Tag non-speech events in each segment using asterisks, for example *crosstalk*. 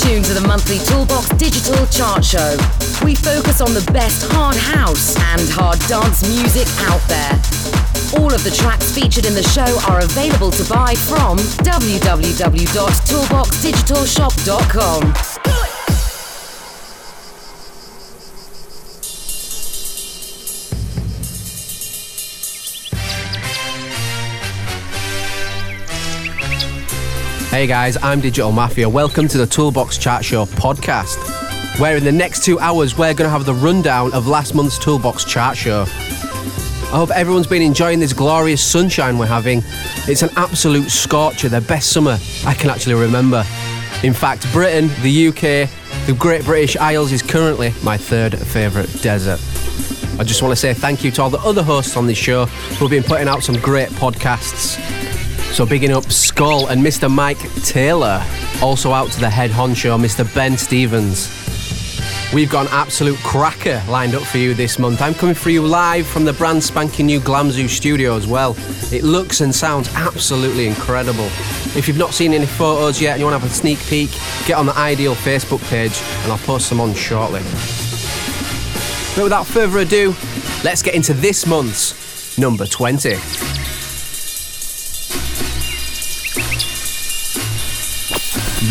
tuned to the monthly Toolbox Digital Chart Show. We focus on the best hard house and hard dance music out there. All of the tracks featured in the show are available to buy from www.toolboxdigitalshop.com. Hey guys, I'm Digital Mafia. Welcome to the Toolbox Chart Show podcast, where in the next two hours we're going to have the rundown of last month's Toolbox Chart Show. I hope everyone's been enjoying this glorious sunshine we're having. It's an absolute scorcher, the best summer I can actually remember. In fact, Britain, the UK, the Great British Isles is currently my third favourite desert. I just want to say thank you to all the other hosts on this show who've been putting out some great podcasts. So bigging up Skull and Mr. Mike Taylor. Also out to the head honcho, Mr. Ben Stevens. We've got an absolute cracker lined up for you this month. I'm coming for you live from the brand spanking new Glamzoo studio as well. It looks and sounds absolutely incredible. If you've not seen any photos yet and you want to have a sneak peek, get on the Ideal Facebook page and I'll post them on shortly. But without further ado, let's get into this month's number 20.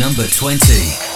Number 20.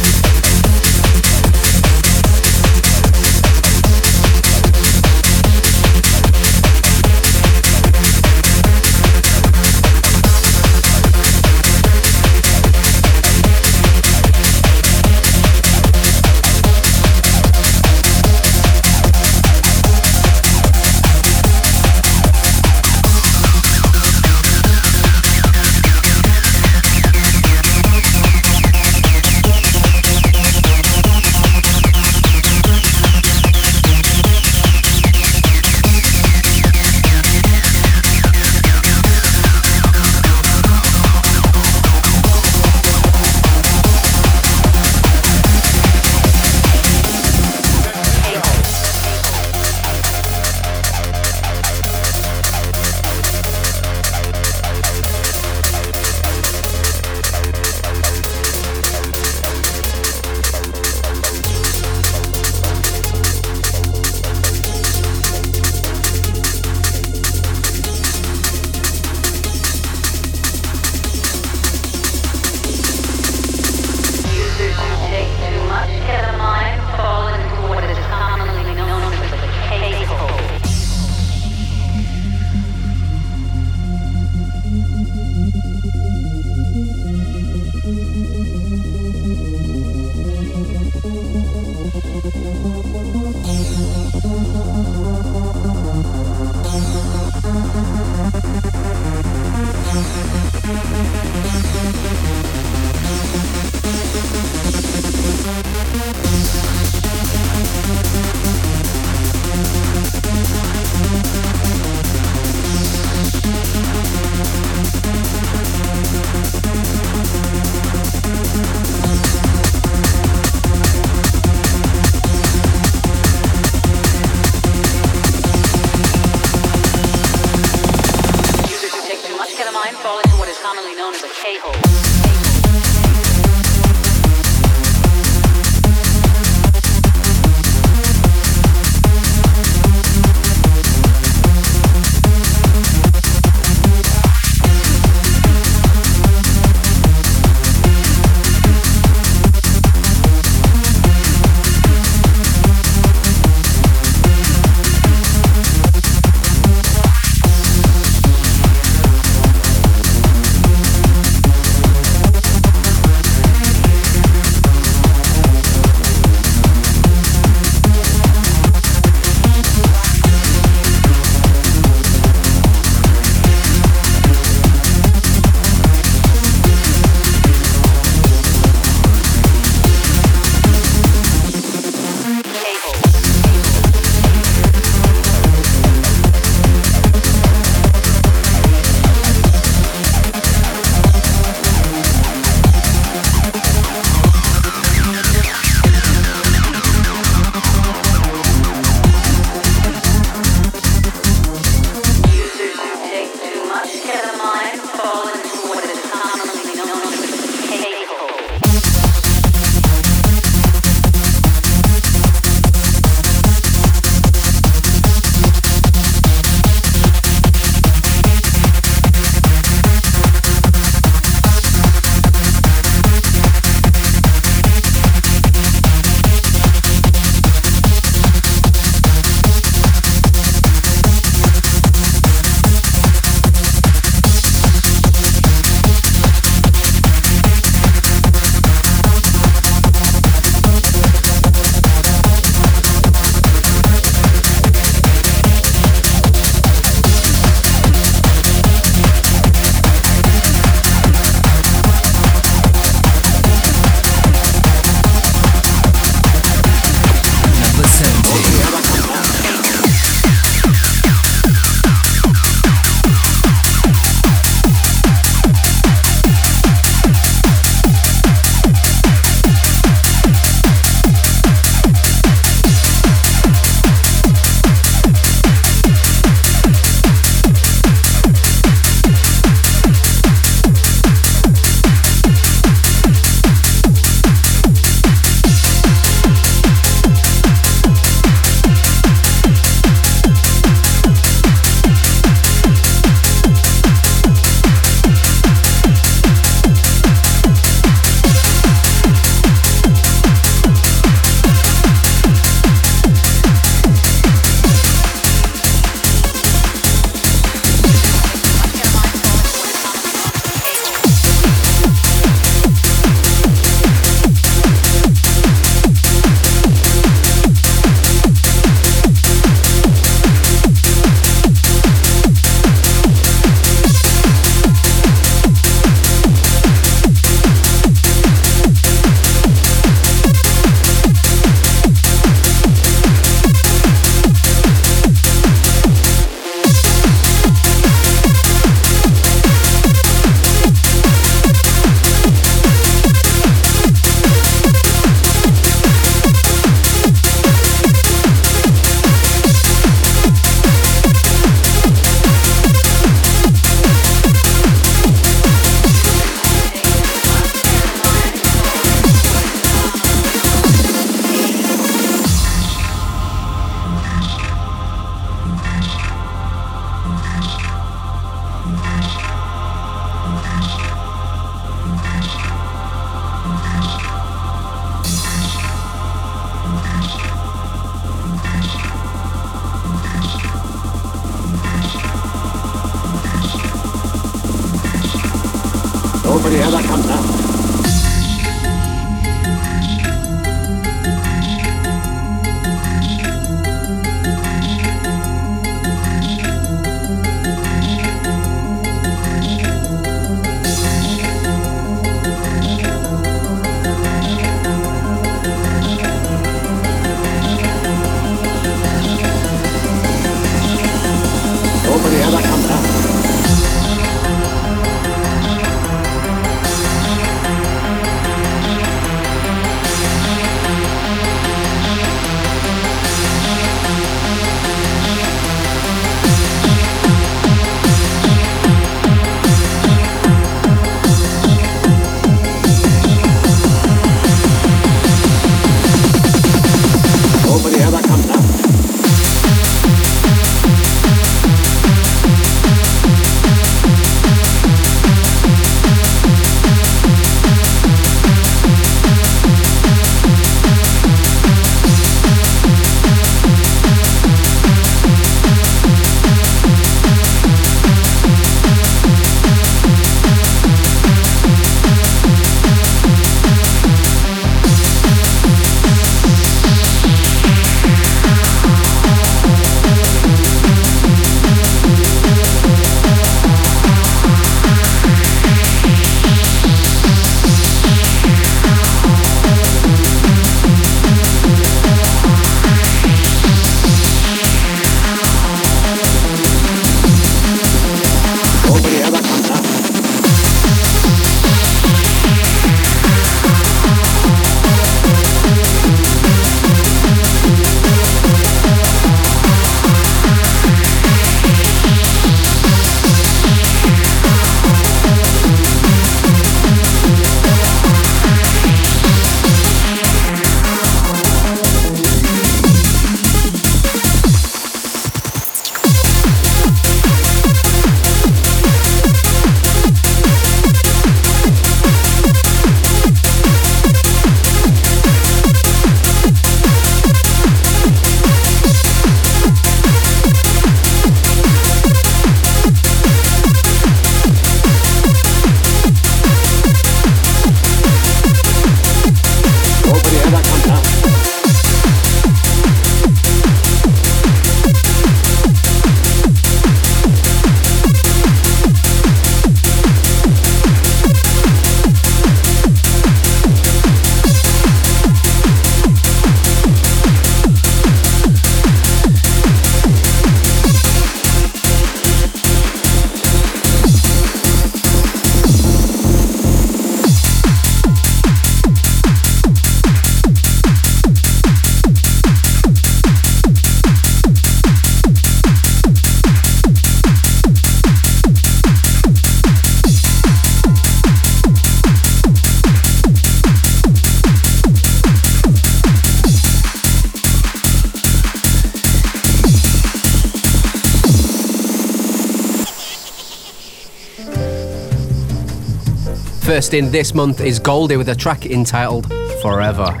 First in this month is Goldie with a track entitled Forever.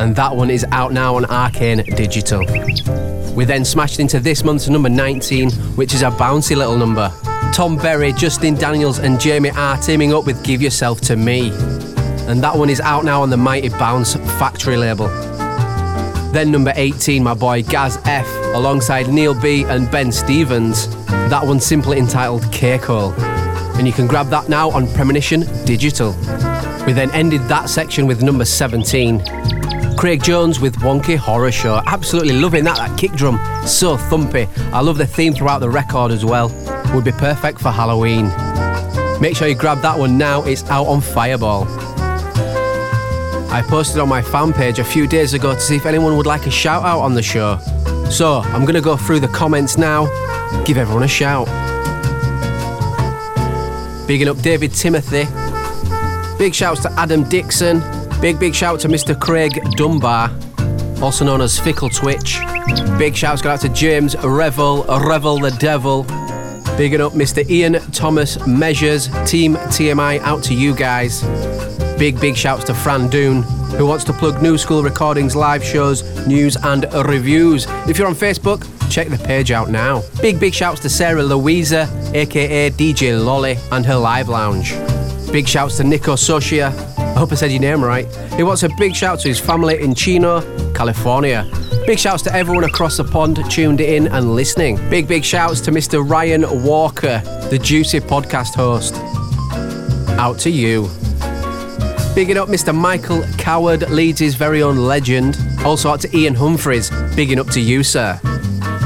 And that one is out now on Arcane Digital. We then smashed into this month's number 19, which is a bouncy little number. Tom Berry, Justin Daniels, and Jamie R teaming up with Give Yourself to Me. And that one is out now on the Mighty Bounce Factory label. Then number 18, my boy Gaz F, alongside Neil B and Ben Stevens. That one simply entitled K-Cole and you can grab that now on Premonition Digital. We then ended that section with number 17. Craig Jones with Wonky Horror Show. Absolutely loving that, that kick drum. So thumpy. I love the theme throughout the record as well. Would be perfect for Halloween. Make sure you grab that one now, it's out on Fireball. I posted on my fan page a few days ago to see if anyone would like a shout out on the show. So I'm going to go through the comments now, give everyone a shout. Bigging up David Timothy. Big shouts to Adam Dixon. Big, big shout to Mr. Craig Dunbar, also known as Fickle Twitch. Big shouts go out to James Revel, Revel the Devil. Bigging up Mr. Ian Thomas Measures, Team TMI, out to you guys. Big, big shouts to Fran Doon, who wants to plug New School Recordings live shows, news, and reviews. If you're on Facebook, check the page out now. Big, big shouts to Sarah Louisa, aka DJ Lolly, and her live lounge. Big shouts to Nico Socia. I hope I said your name right. He wants a big shout to his family in Chino, California. Big shouts to everyone across the pond tuned in and listening. Big, big shouts to Mr. Ryan Walker, the Juicy podcast host. Out to you. Bigging up Mr. Michael Coward, Leeds' very own legend. Also out to Ian Humphreys. Bigging up to you, sir.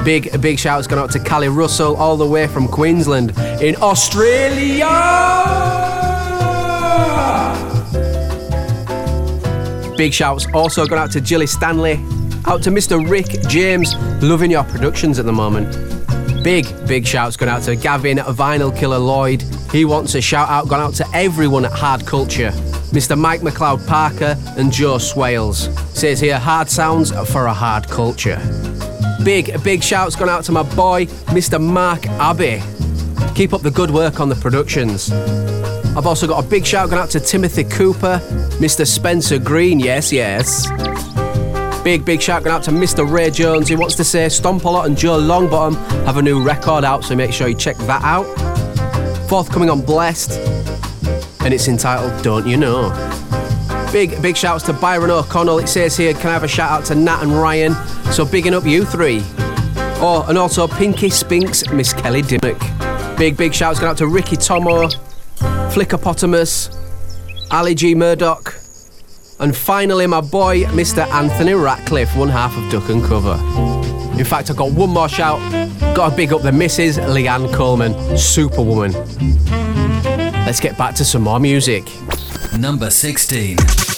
Big, big shouts going out to Callie Russell, all the way from Queensland in Australia. Big shouts also going out to Jilly Stanley, out to Mr. Rick James, loving your productions at the moment. Big, big shouts going out to Gavin Vinyl Killer Lloyd. He wants a shout out gone out to everyone at Hard Culture. Mr. Mike McLeod Parker and Joe Swales. Says here, hard sounds for a hard culture. Big, big shouts gone out to my boy, Mr. Mark Abbey. Keep up the good work on the productions. I've also got a big shout going out to Timothy Cooper, Mr. Spencer Green, yes, yes. Big, big shout going out to Mr. Ray Jones. He wants to say Stomp a Lot and Joe Longbottom have a new record out, so make sure you check that out. Forthcoming on Blessed, and it's entitled Don't You Know. Big, big shouts to Byron O'Connell. It says here, can I have a shout out to Nat and Ryan? So bigging up you three. Oh, and also Pinky Spinks, Miss Kelly Dimmock. Big, big shouts going out to Ricky Tomo, Flickerpotamus, Ali G. Murdoch, and finally my boy, Mr. Anthony Ratcliffe, one half of Duck and Cover. In fact, I've got one more shout. Got to big up the Mrs. Leanne Coleman, Superwoman. Let's get back to some more music. Number 16.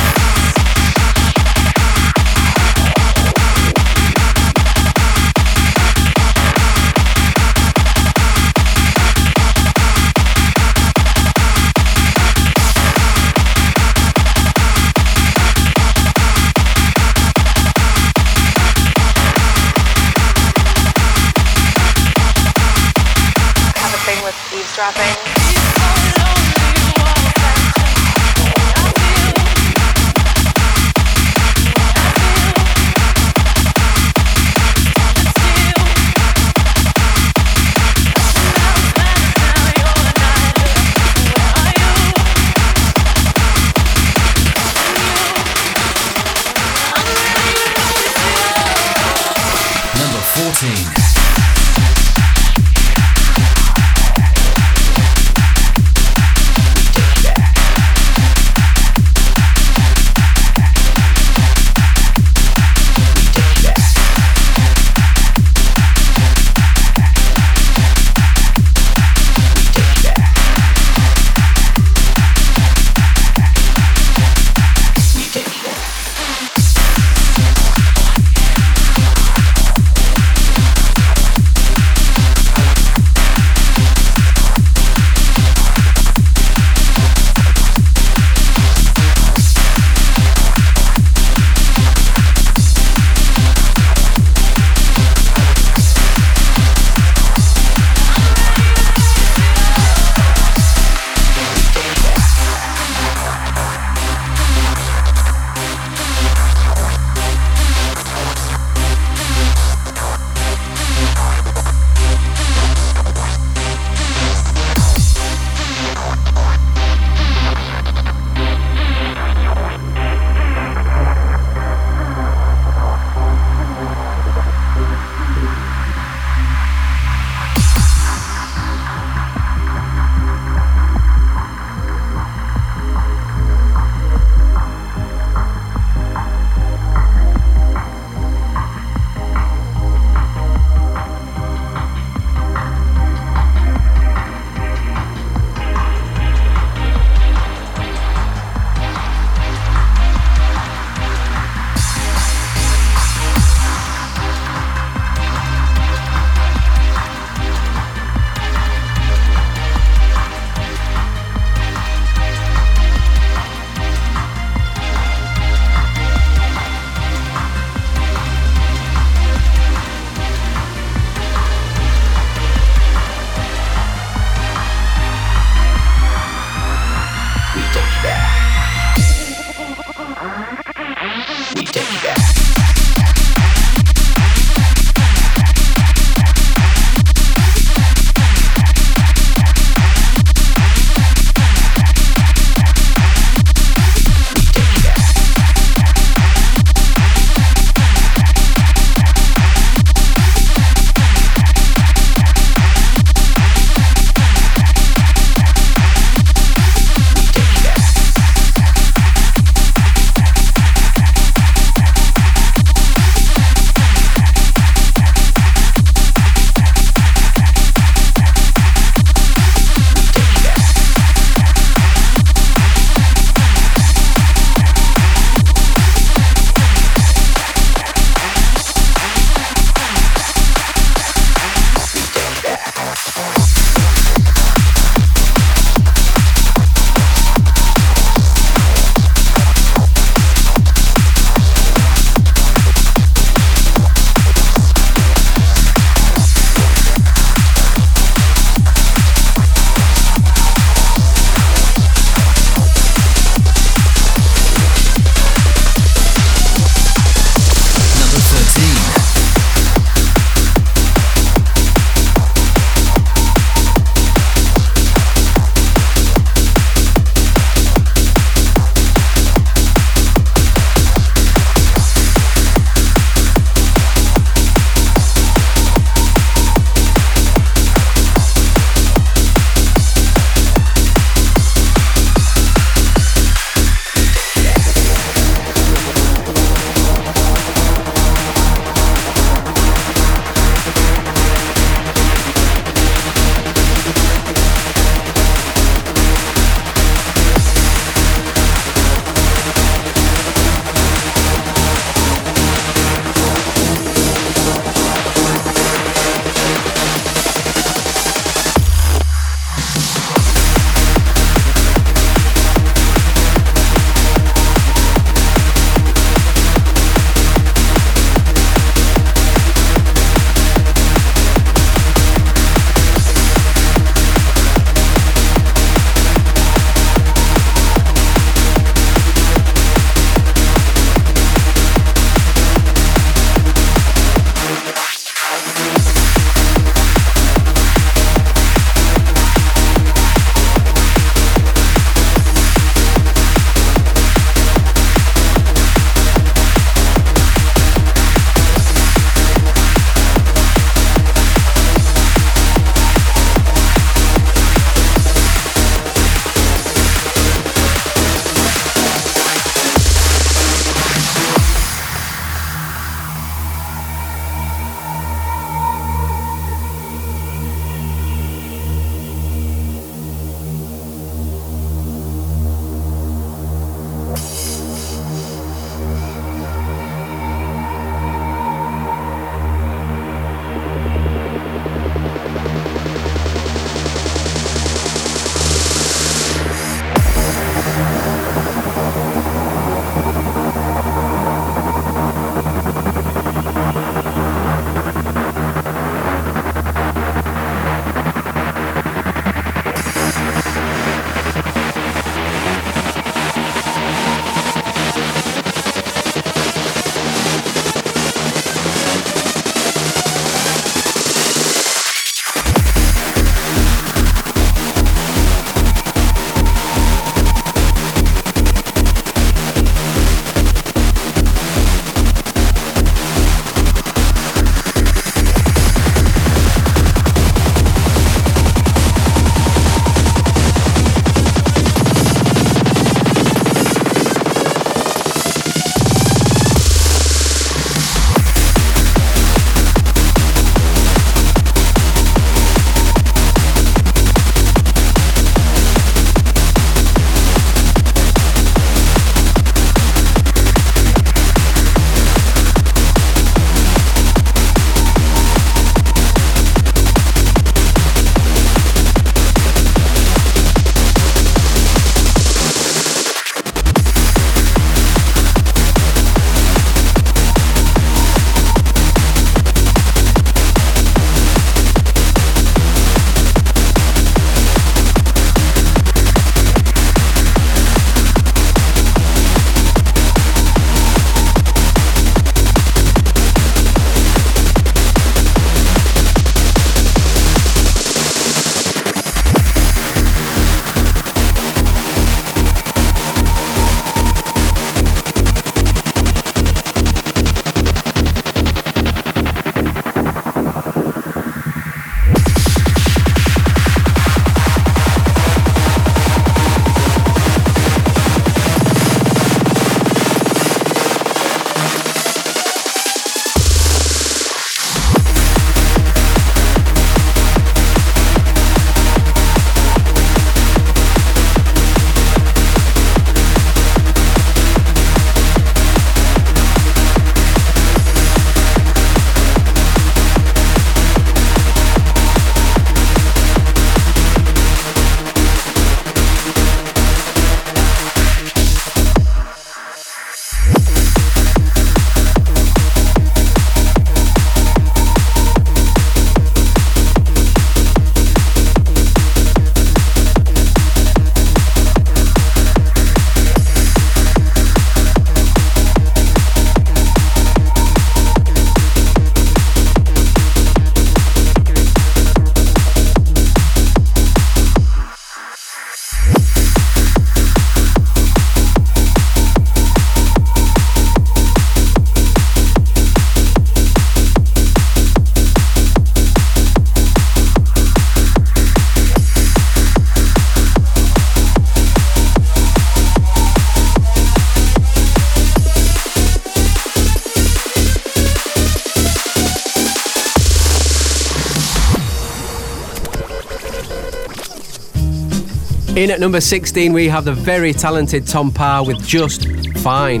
In at number 16, we have the very talented Tom Parr with Just Fine.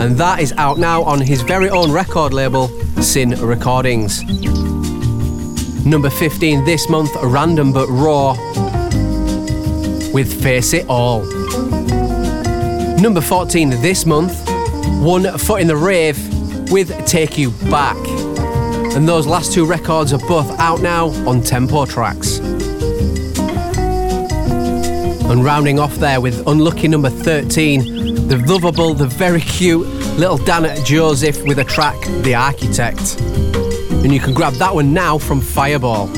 And that is out now on his very own record label, Sin Recordings. Number 15 this month, Random But Raw with Face It All. Number 14 this month, One Foot in the Rave with Take You Back. And those last two records are both out now on Tempo Tracks. And rounding off there with unlucky number 13, the lovable, the very cute little Dan Joseph with a track, The Architect. And you can grab that one now from Fireball.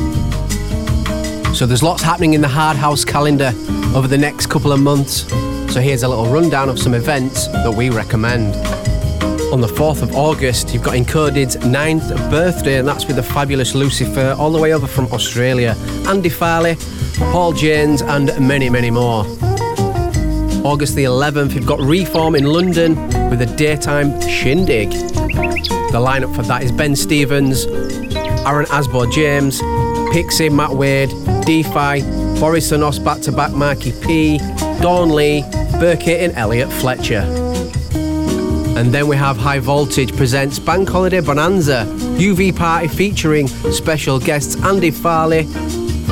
So there's lots happening in the Hard House calendar over the next couple of months. So here's a little rundown of some events that we recommend. On the 4th of August, you've got Encoded's 9th birthday, and that's with the fabulous Lucifer, all the way over from Australia. Andy Farley, Paul James, and many, many more. August the 11th, you've got Reform in London with a daytime shindig. The lineup for that is Ben Stevens, Aaron Asbo James, Pixie, Matt Wade, DeFi, Boris Sonos back to back Marky P, Dawn Lee, Burkett, and Elliot Fletcher. And then we have High Voltage presents Bank Holiday Bonanza, UV Party featuring special guests Andy Farley,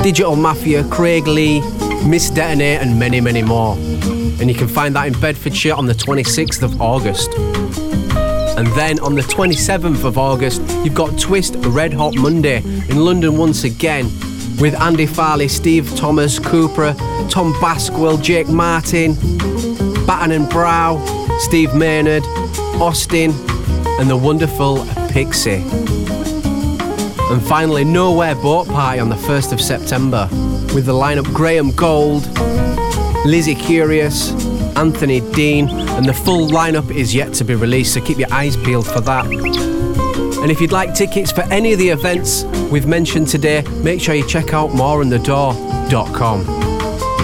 Digital Mafia, Craig Lee, Miss Detonate, and many, many more. And you can find that in Bedfordshire on the 26th of August. And then on the 27th of August, you've got Twist Red Hot Monday in London once again with Andy Farley, Steve Thomas, Cooper, Tom Baskwell, Jake Martin, Batten and Brow, Steve Maynard, Austin, and the wonderful Pixie. And finally, Nowhere Boat Party on the 1st of September with the lineup Graham Gold, Lizzie Curious, Anthony Dean, and the full lineup is yet to be released, so keep your eyes peeled for that. And if you'd like tickets for any of the events we've mentioned today, make sure you check out moreonthedoor.com.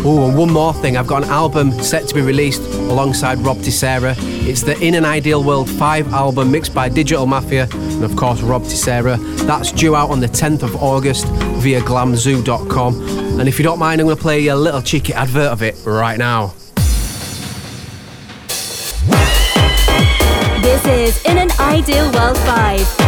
Oh, and one more thing, I've got an album set to be released alongside Rob Tissera. It's the In an Ideal World 5 album mixed by Digital Mafia and, of course, Rob Tissera. That's due out on the 10th of August via glamzoo.com. And if you don't mind, I'm going to play you a little cheeky advert of it right now. This is In an Ideal World 5.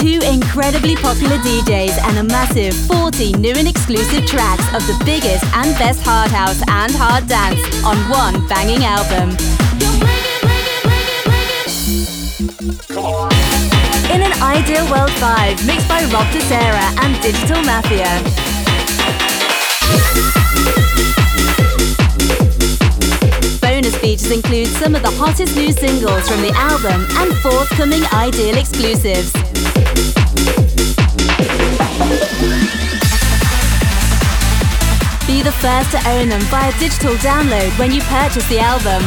Two incredibly popular DJs and a massive 40 new and exclusive tracks of the biggest and best hard house and hard dance on one banging album. In an Ideal World 5, mixed by Rob Tissera and Digital Mafia. Bonus features include some of the hottest new singles from the album and forthcoming Ideal exclusives. Be the first to own them via digital download when you purchase the album.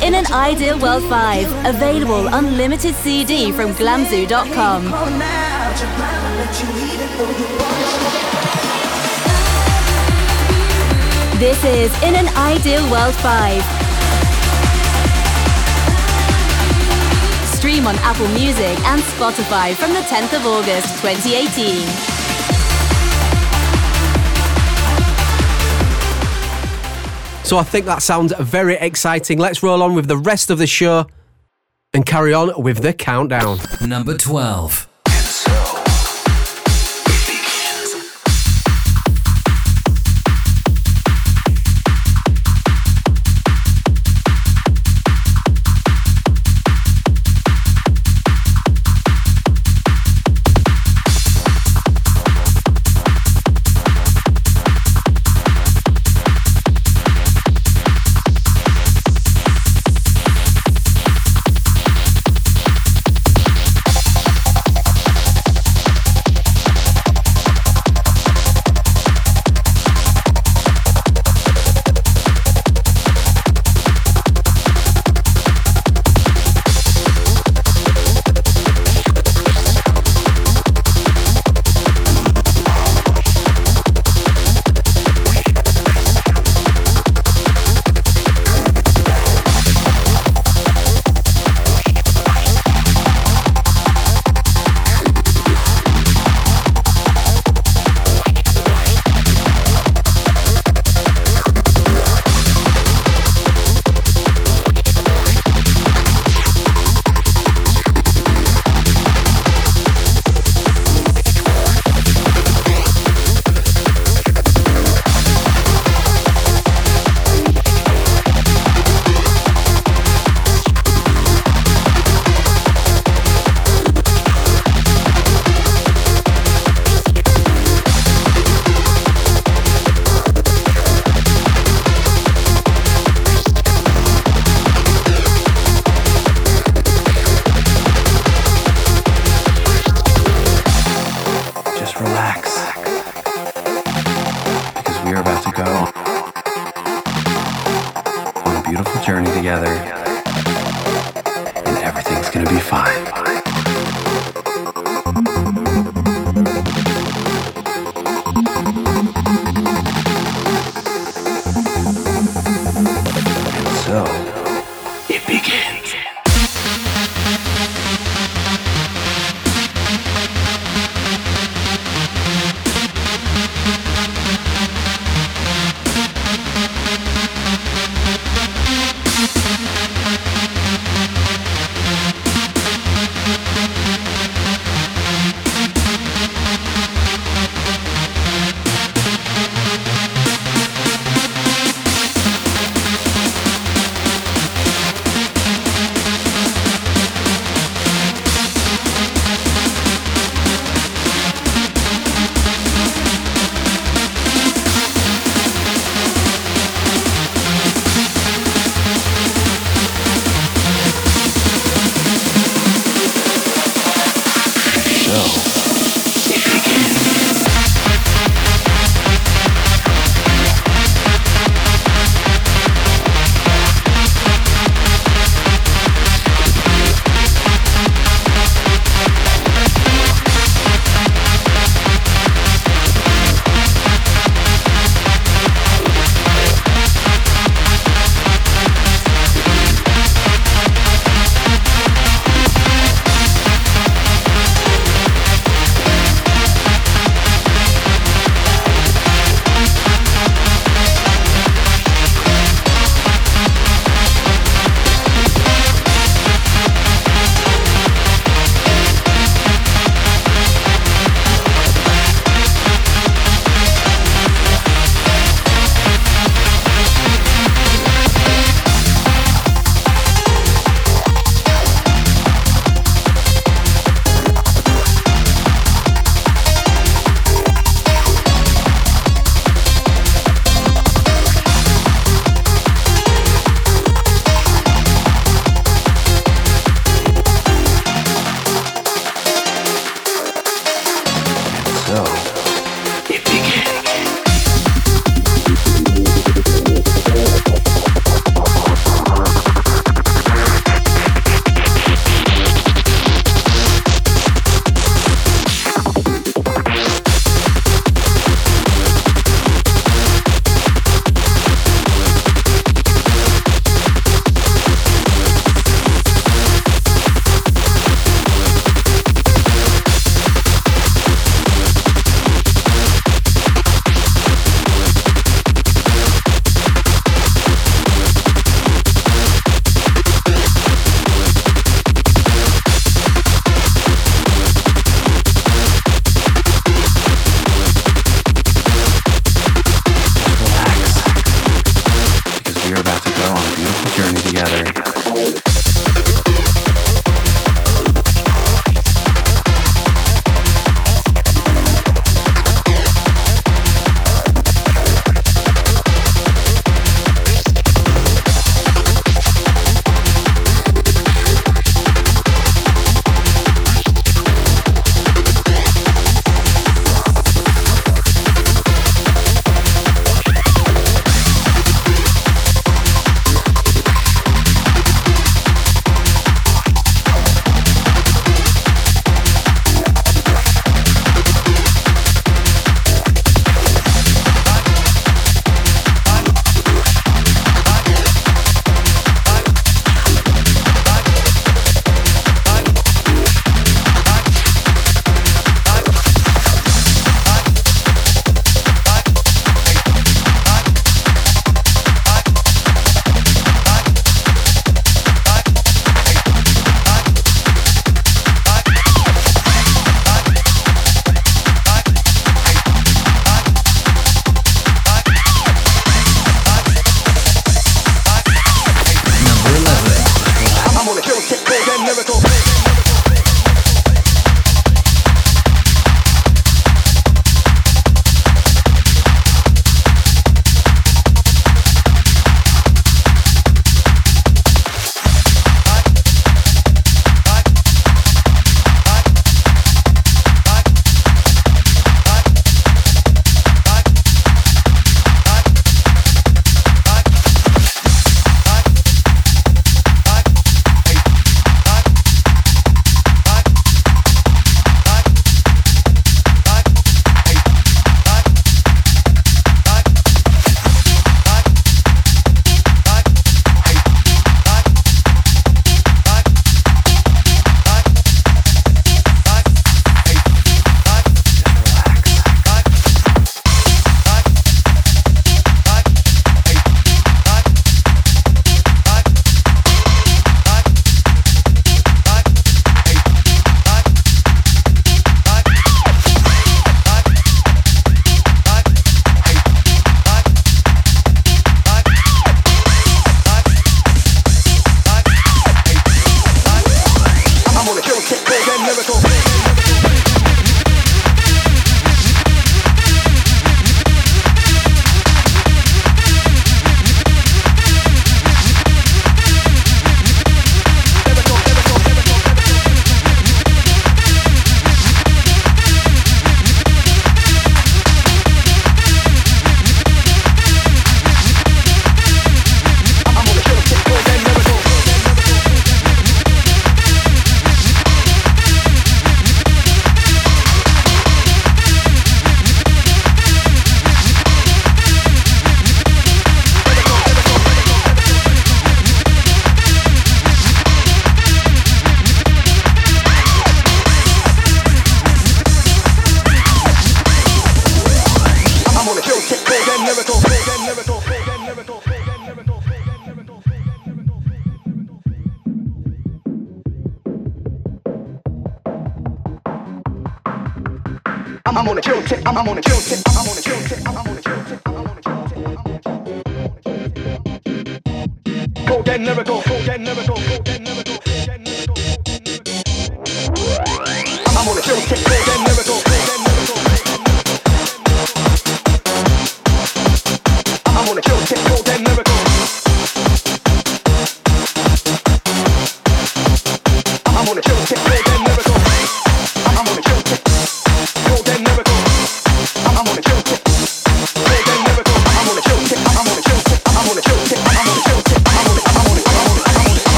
In an Ideal World 5, available unlimited CD from glamzoo.com. This is In an Ideal World 5. Stream on Apple Music and Spotify from the 10th of August 2018. So I think that sounds very exciting. Let's roll on with the rest of the show and carry on with the countdown. Number 12. And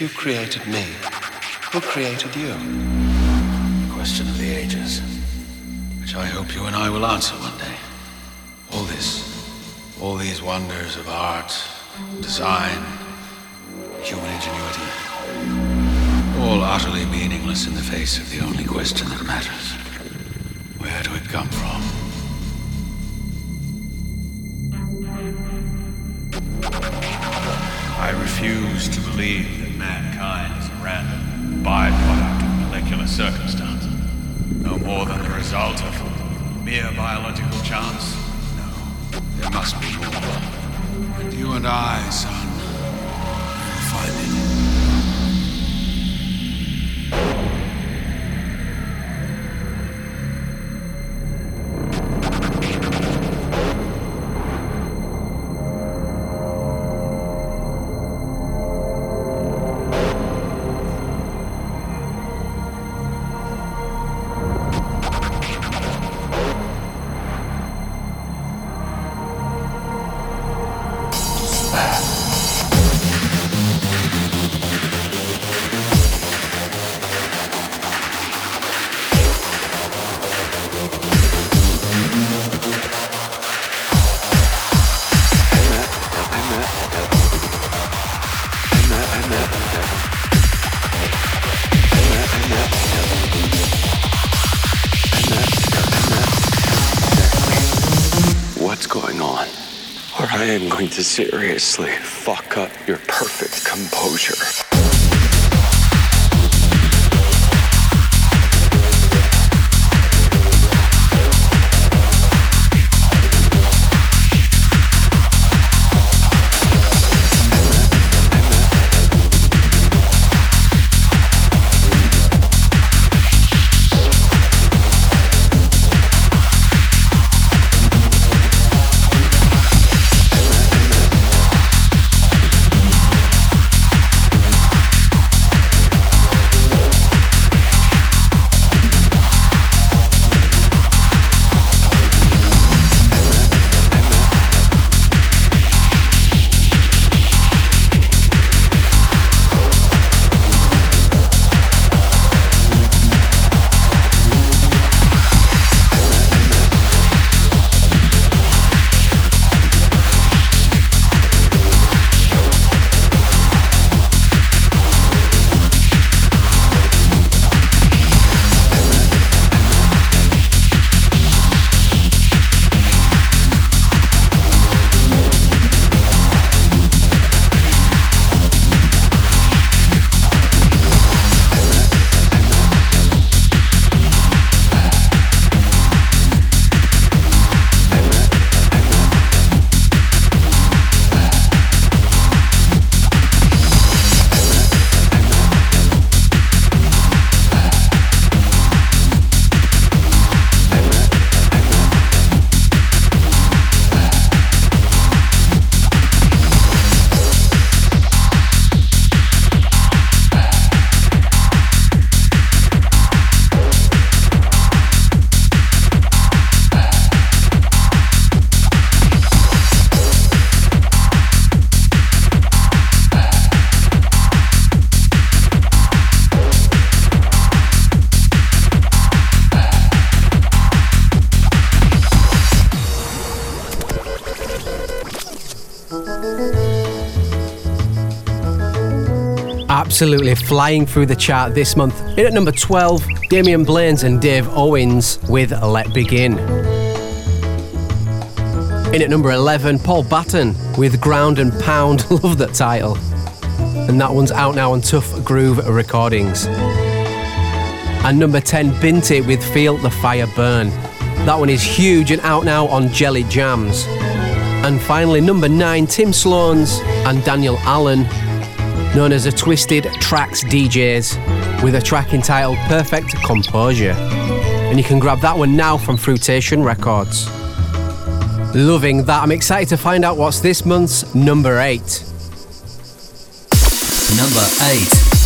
you created me, going to seriously fuck up your perfect composure. Absolutely flying through the chart this month. In at number 12, Damian Blaines and Dave Owens with Let Begin. In at number 11, Paul Batten with Ground and Pound. *laughs* Love that title. And that one's out now on Tough Groove Recordings. And number 10, Binti with Feel the Fire Burn. That one is huge and out now on Jelly Jams. And finally, number 9, Tim Sloans and Daniel Allen, known as the Twisted Tracks DJs, with a track entitled Perfect Composure. And you can grab that one now from Fruitation Records. Loving that. I'm excited to find out what's this month's number 8. Number 8.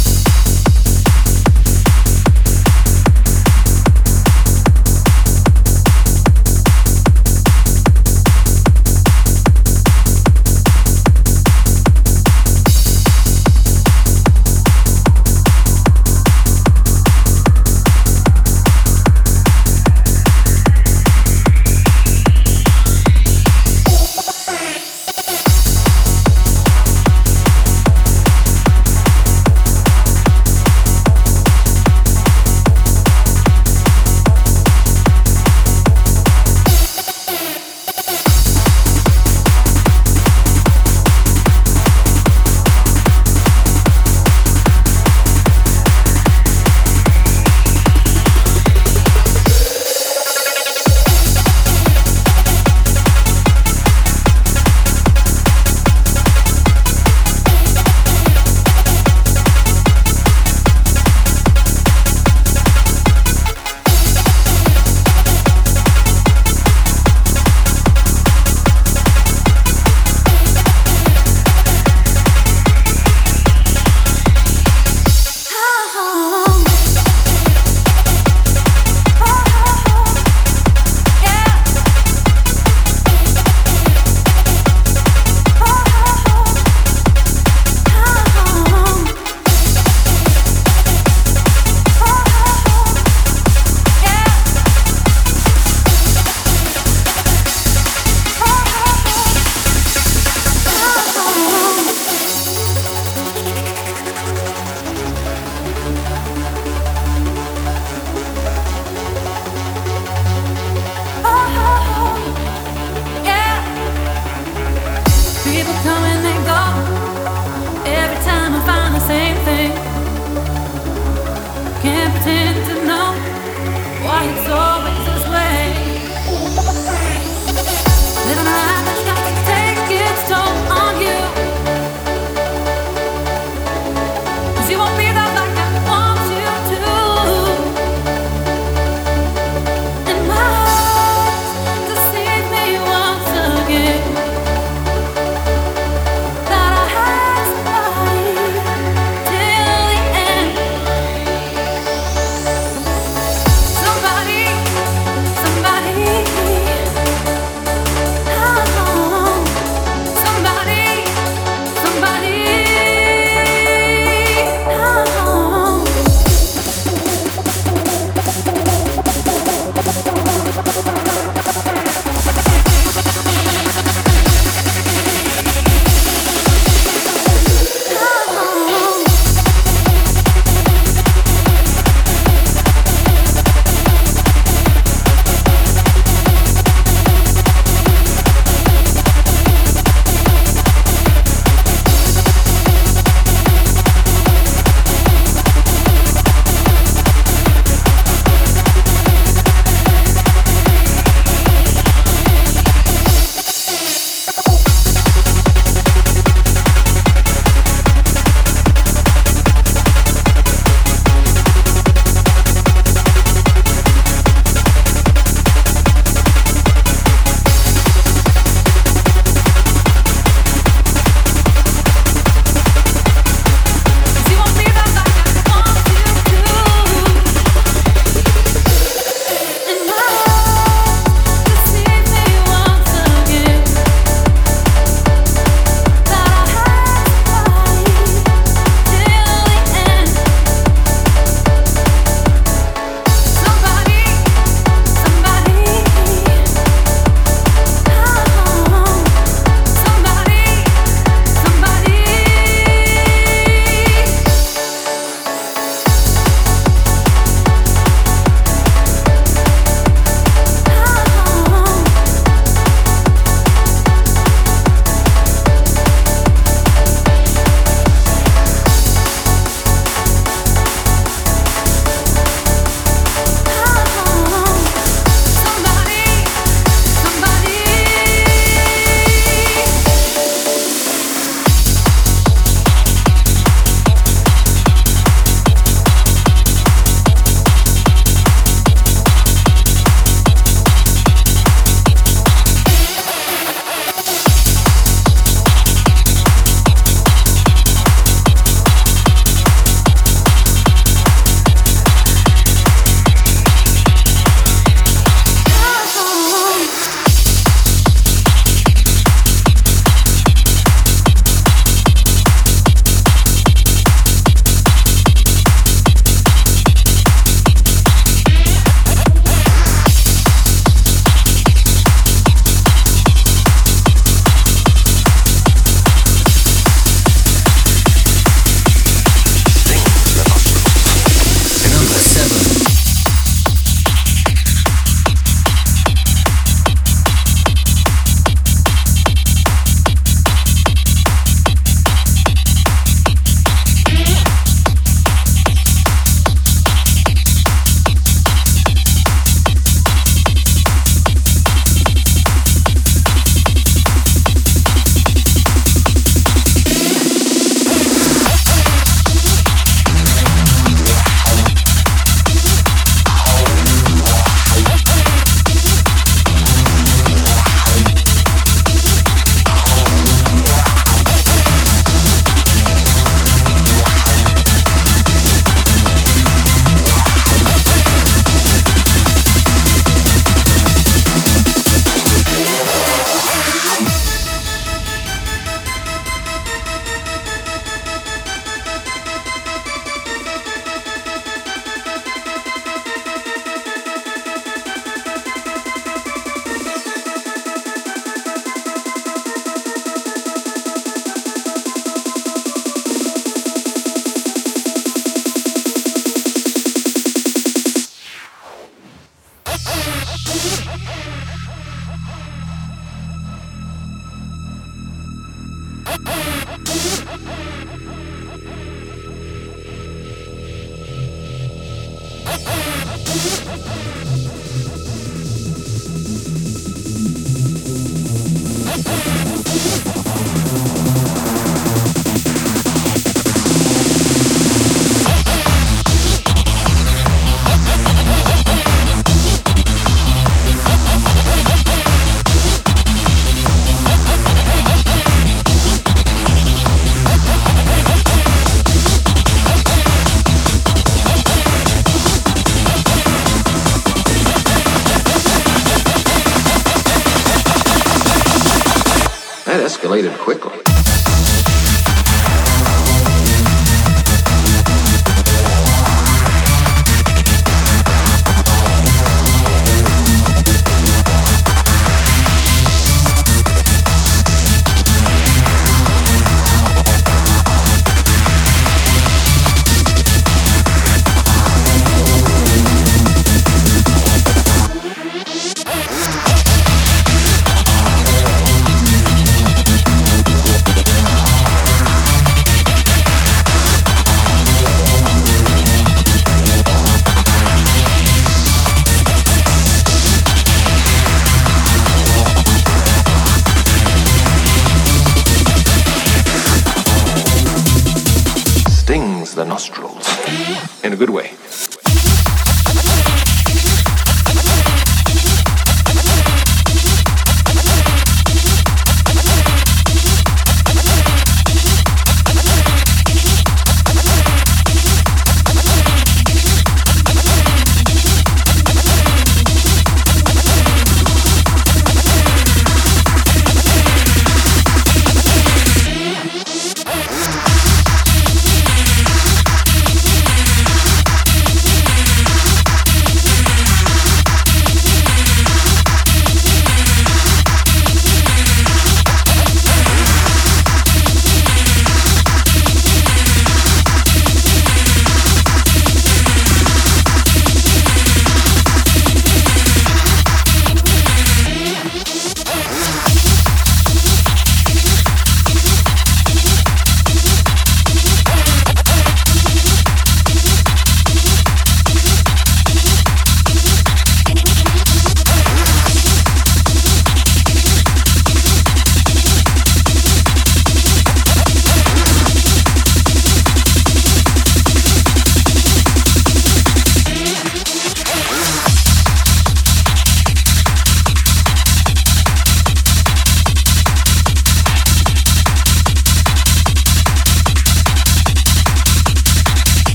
Quickly.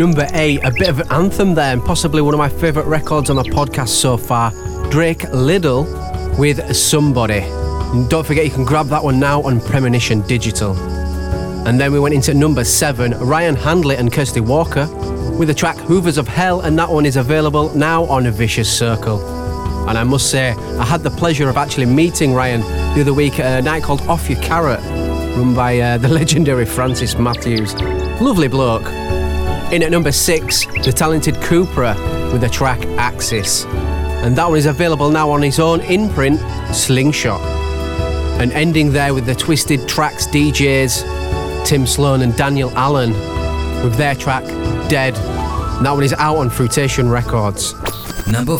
Number eight, a bit of an anthem there, and possibly one of my favourite records on the podcast so far. Drake Liddle with Somebody. And don't forget, you can grab that one now on Premonition Digital. And then we went into number seven, Ryan Handley and Kirsty Walker with the track Hoovers of Hell, and that one is available now on a Vicious Circle. And I must say, I had the pleasure of actually meeting Ryan the other week at a night called Off Your Carrot, run by uh, *laughs* the legendary Francis Matthews. Lovely bloke. In at number six, the talented Cupra with the track Axis. And that one is available now on his own imprint, Slingshot. And ending there with the Twisted Tracks DJs, Tim Sloan and Daniel Allen, with their track Dead. And that one is out on Fruitation Records. Number.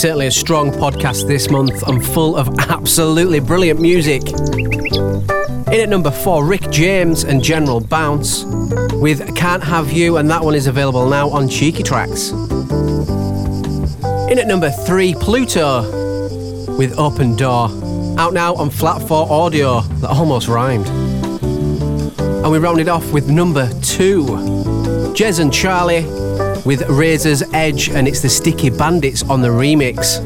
Certainly a strong podcast this month and full of absolutely brilliant music. In at number four, Rick James and General Bounce with Can't Have You, and that one is available now on Cheeky Tracks. In at number three, Pluto with Open Door, out now on Flat 4 Audio, that almost rhymed. And we rounded off with number two, Jez and Charlie with Razor's Edge, and it's the Sticky Bandits on the remix.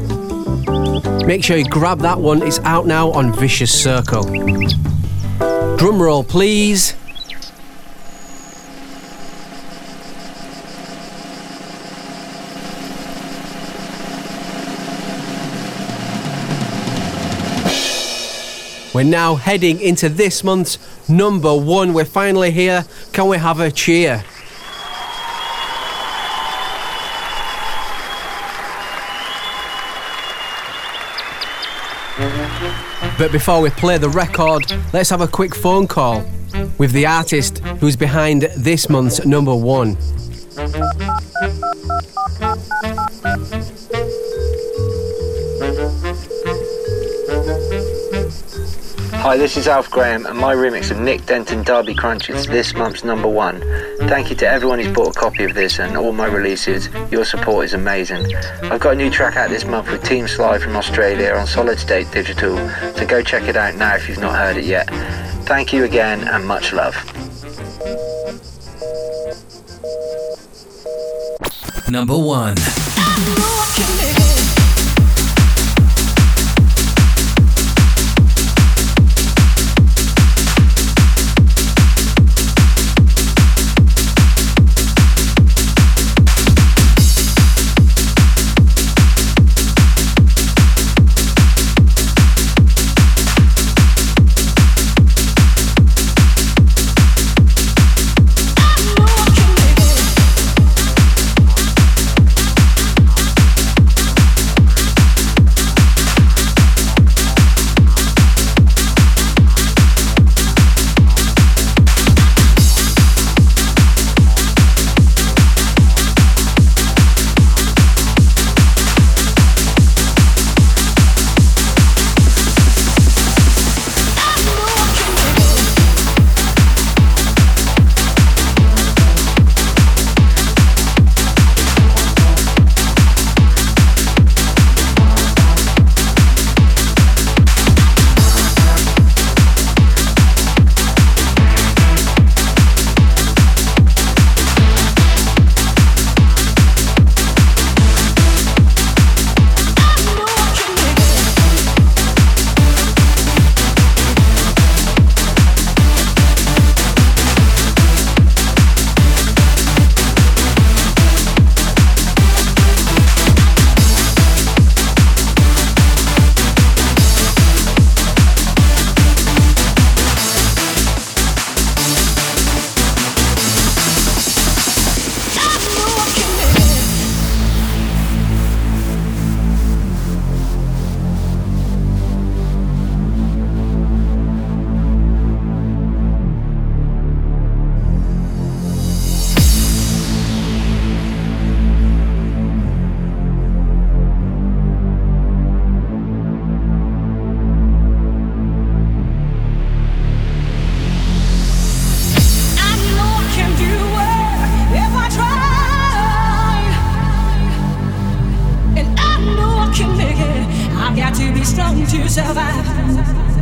Make sure you grab that one, it's out now on Vicious Circle. Drum roll, please. We're now heading into this month's number one. We're finally here. Can we have a cheer? But before we play the record, let's have a quick phone call with the artist who's behind this month's number one. Hi, this is Alf Graham, and my remix of Nick Denton Derby Crunch is this month's number one. Thank you to everyone who's bought a copy of this and all my releases. Your support is amazing. I've got a new track out this month with Team Sly from Australia on Solid State Digital, so go check it out now if you've not heard it yet. Thank you again, and much love. Number one. long to survive.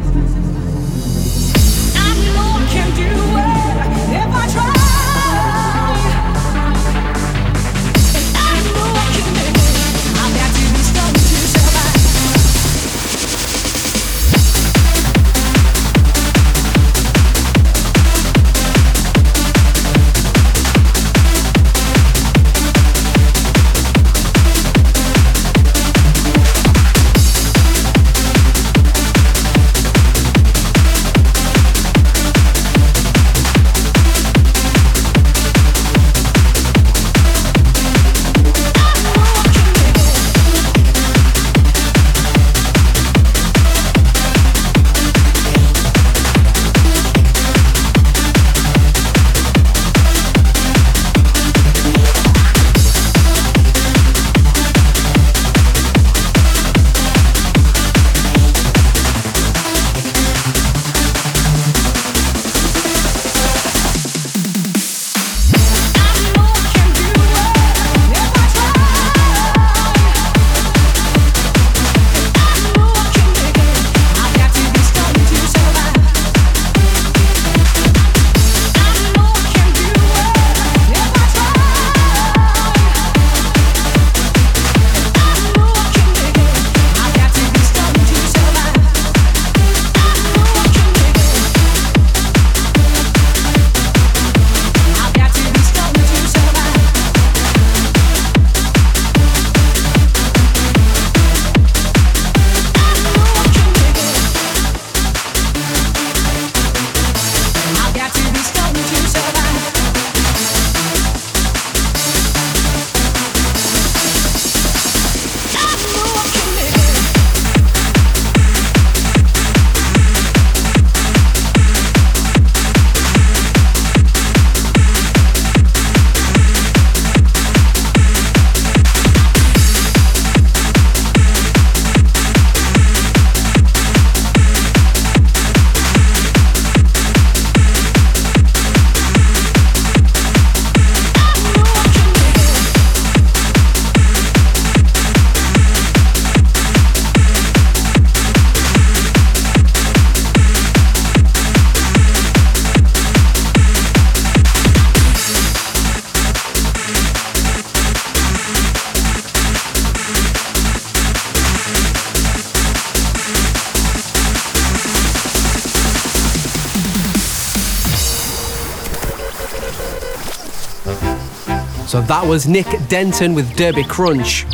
That was Nick Denton with Derby Crunch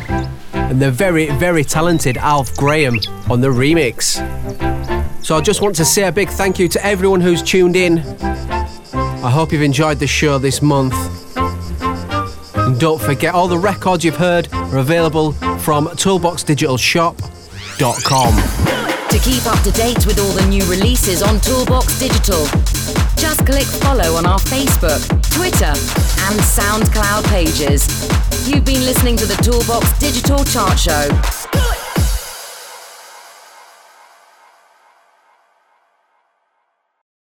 and the very, very talented Alf Graham on the remix. So I just want to say a big thank you to everyone who's tuned in. I hope you've enjoyed the show this month. And don't forget, all the records you've heard are available from toolboxdigitalshop.com. To keep up to date with all the new releases on Toolbox Digital, just click follow on our Facebook, Twitter, and SoundCloud pages. You've been listening to the Toolbox Digital Chart Show.